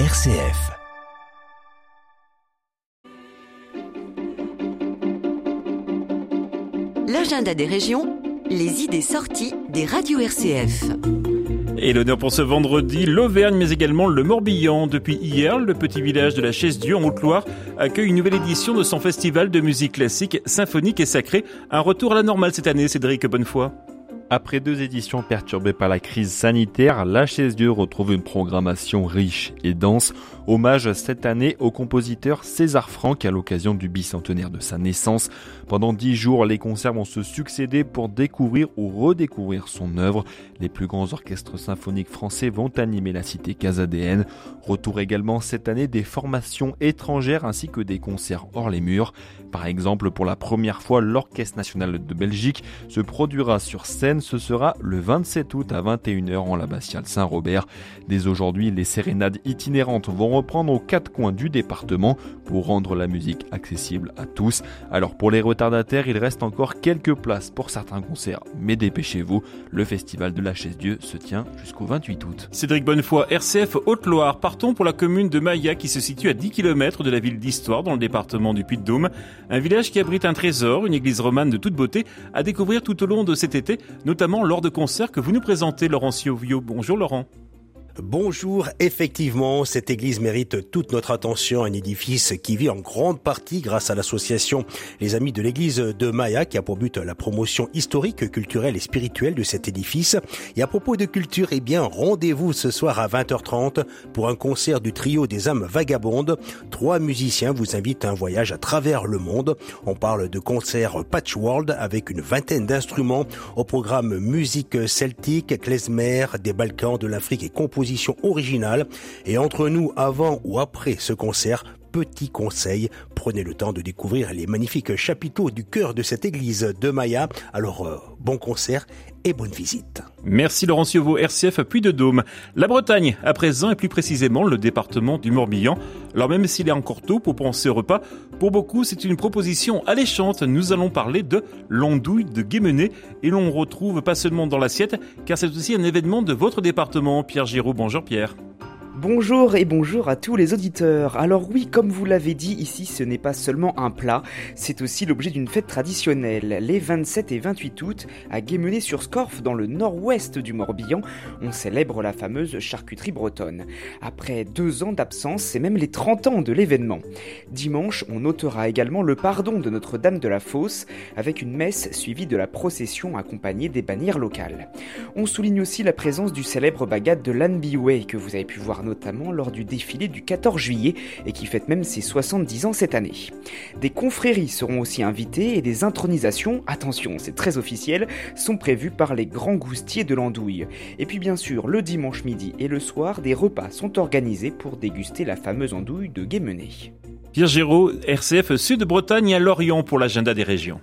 RCF. L'agenda des régions, les idées sorties des radios RCF. Et l'honneur pour ce vendredi, l'Auvergne, mais également le Morbihan. Depuis hier, le petit village de la Chaise-Dieu en Haute-Loire accueille une nouvelle édition de son festival de musique classique, symphonique et sacrée. Un retour à la normale cette année, Cédric Bonnefoy. Après deux éditions perturbées par la crise sanitaire, la chaise Dieu retrouve une programmation riche et dense. Hommage cette année au compositeur César Franck à l'occasion du bicentenaire de sa naissance. Pendant dix jours, les concerts vont se succéder pour découvrir ou redécouvrir son œuvre. Les plus grands orchestres symphoniques français vont animer la cité casadéenne. Retour également cette année des formations étrangères ainsi que des concerts hors les murs. Par exemple, pour la première fois, l'Orchestre national de Belgique se produira sur scène. Ce sera le 27 août à 21h en l'abbatiale Saint-Robert. Dès aujourd'hui, les sérénades itinérantes vont reprendre aux quatre coins du département pour rendre la musique accessible à tous. Alors pour les retardataires, il reste encore quelques places pour certains concerts, mais dépêchez-vous, le festival de la Chaise-Dieu se tient jusqu'au 28 août. Cédric Bonnefoy, RCF Haute-Loire. Partons pour la commune de Mailla qui se situe à 10 km de la ville d'Histoire dans le département du Puy-de-Dôme. Un village qui abrite un trésor, une église romane de toute beauté, à découvrir tout au long de cet été, notamment lors de concerts que vous nous présentez, Laurent Siovio. Bonjour Laurent. Bonjour, effectivement, cette église mérite toute notre attention, un édifice qui vit en grande partie grâce à l'association Les Amis de l'église de Maya qui a pour but la promotion historique, culturelle et spirituelle de cet édifice. Et à propos de culture, eh bien, rendez-vous ce soir à 20h30 pour un concert du trio des âmes vagabondes. Trois musiciens vous invitent à un voyage à travers le monde. On parle de concert Patchworld avec une vingtaine d'instruments au programme musique celtique, klezmer, des Balkans, de l'Afrique et composition originale. Et entre nous, avant ou après ce concert, petit conseil, prenez le temps de découvrir les magnifiques chapiteaux du cœur de cette église de Maya. Alors, euh, bon concert et bonne visite. Merci Laurent Ciovo, RCF Puy de Dôme. La Bretagne, à présent, et plus précisément le département du Morbihan. Alors même s'il est encore tôt pour penser au repas, pour beaucoup c'est une proposition alléchante. Nous allons parler de l'andouille de Guémené et l'on retrouve pas seulement dans l'assiette, car c'est aussi un événement de votre département. Pierre Giraud, bonjour Pierre. Bonjour et bonjour à tous les auditeurs. Alors oui, comme vous l'avez dit, ici ce n'est pas seulement un plat, c'est aussi l'objet d'une fête traditionnelle. Les 27 et 28 août, à Guémené-sur-Scorff, dans le nord-ouest du Morbihan, on célèbre la fameuse charcuterie bretonne. Après deux ans d'absence, c'est même les 30 ans de l'événement. Dimanche, on notera également le pardon de Notre-Dame de la Fosse, avec une messe suivie de la procession accompagnée des bannières locales. On souligne aussi la présence du célèbre bagat de l'Anbiway que vous avez pu voir notamment lors du défilé du 14 juillet et qui fête même ses 70 ans cette année. Des confréries seront aussi invitées et des intronisations, attention c'est très officiel, sont prévues par les grands goustiers de l'andouille. Et puis bien sûr, le dimanche midi et le soir, des repas sont organisés pour déguster la fameuse andouille de Guémené. Pierre Géraud, RCF Sud-Bretagne à Lorient pour l'agenda des régions.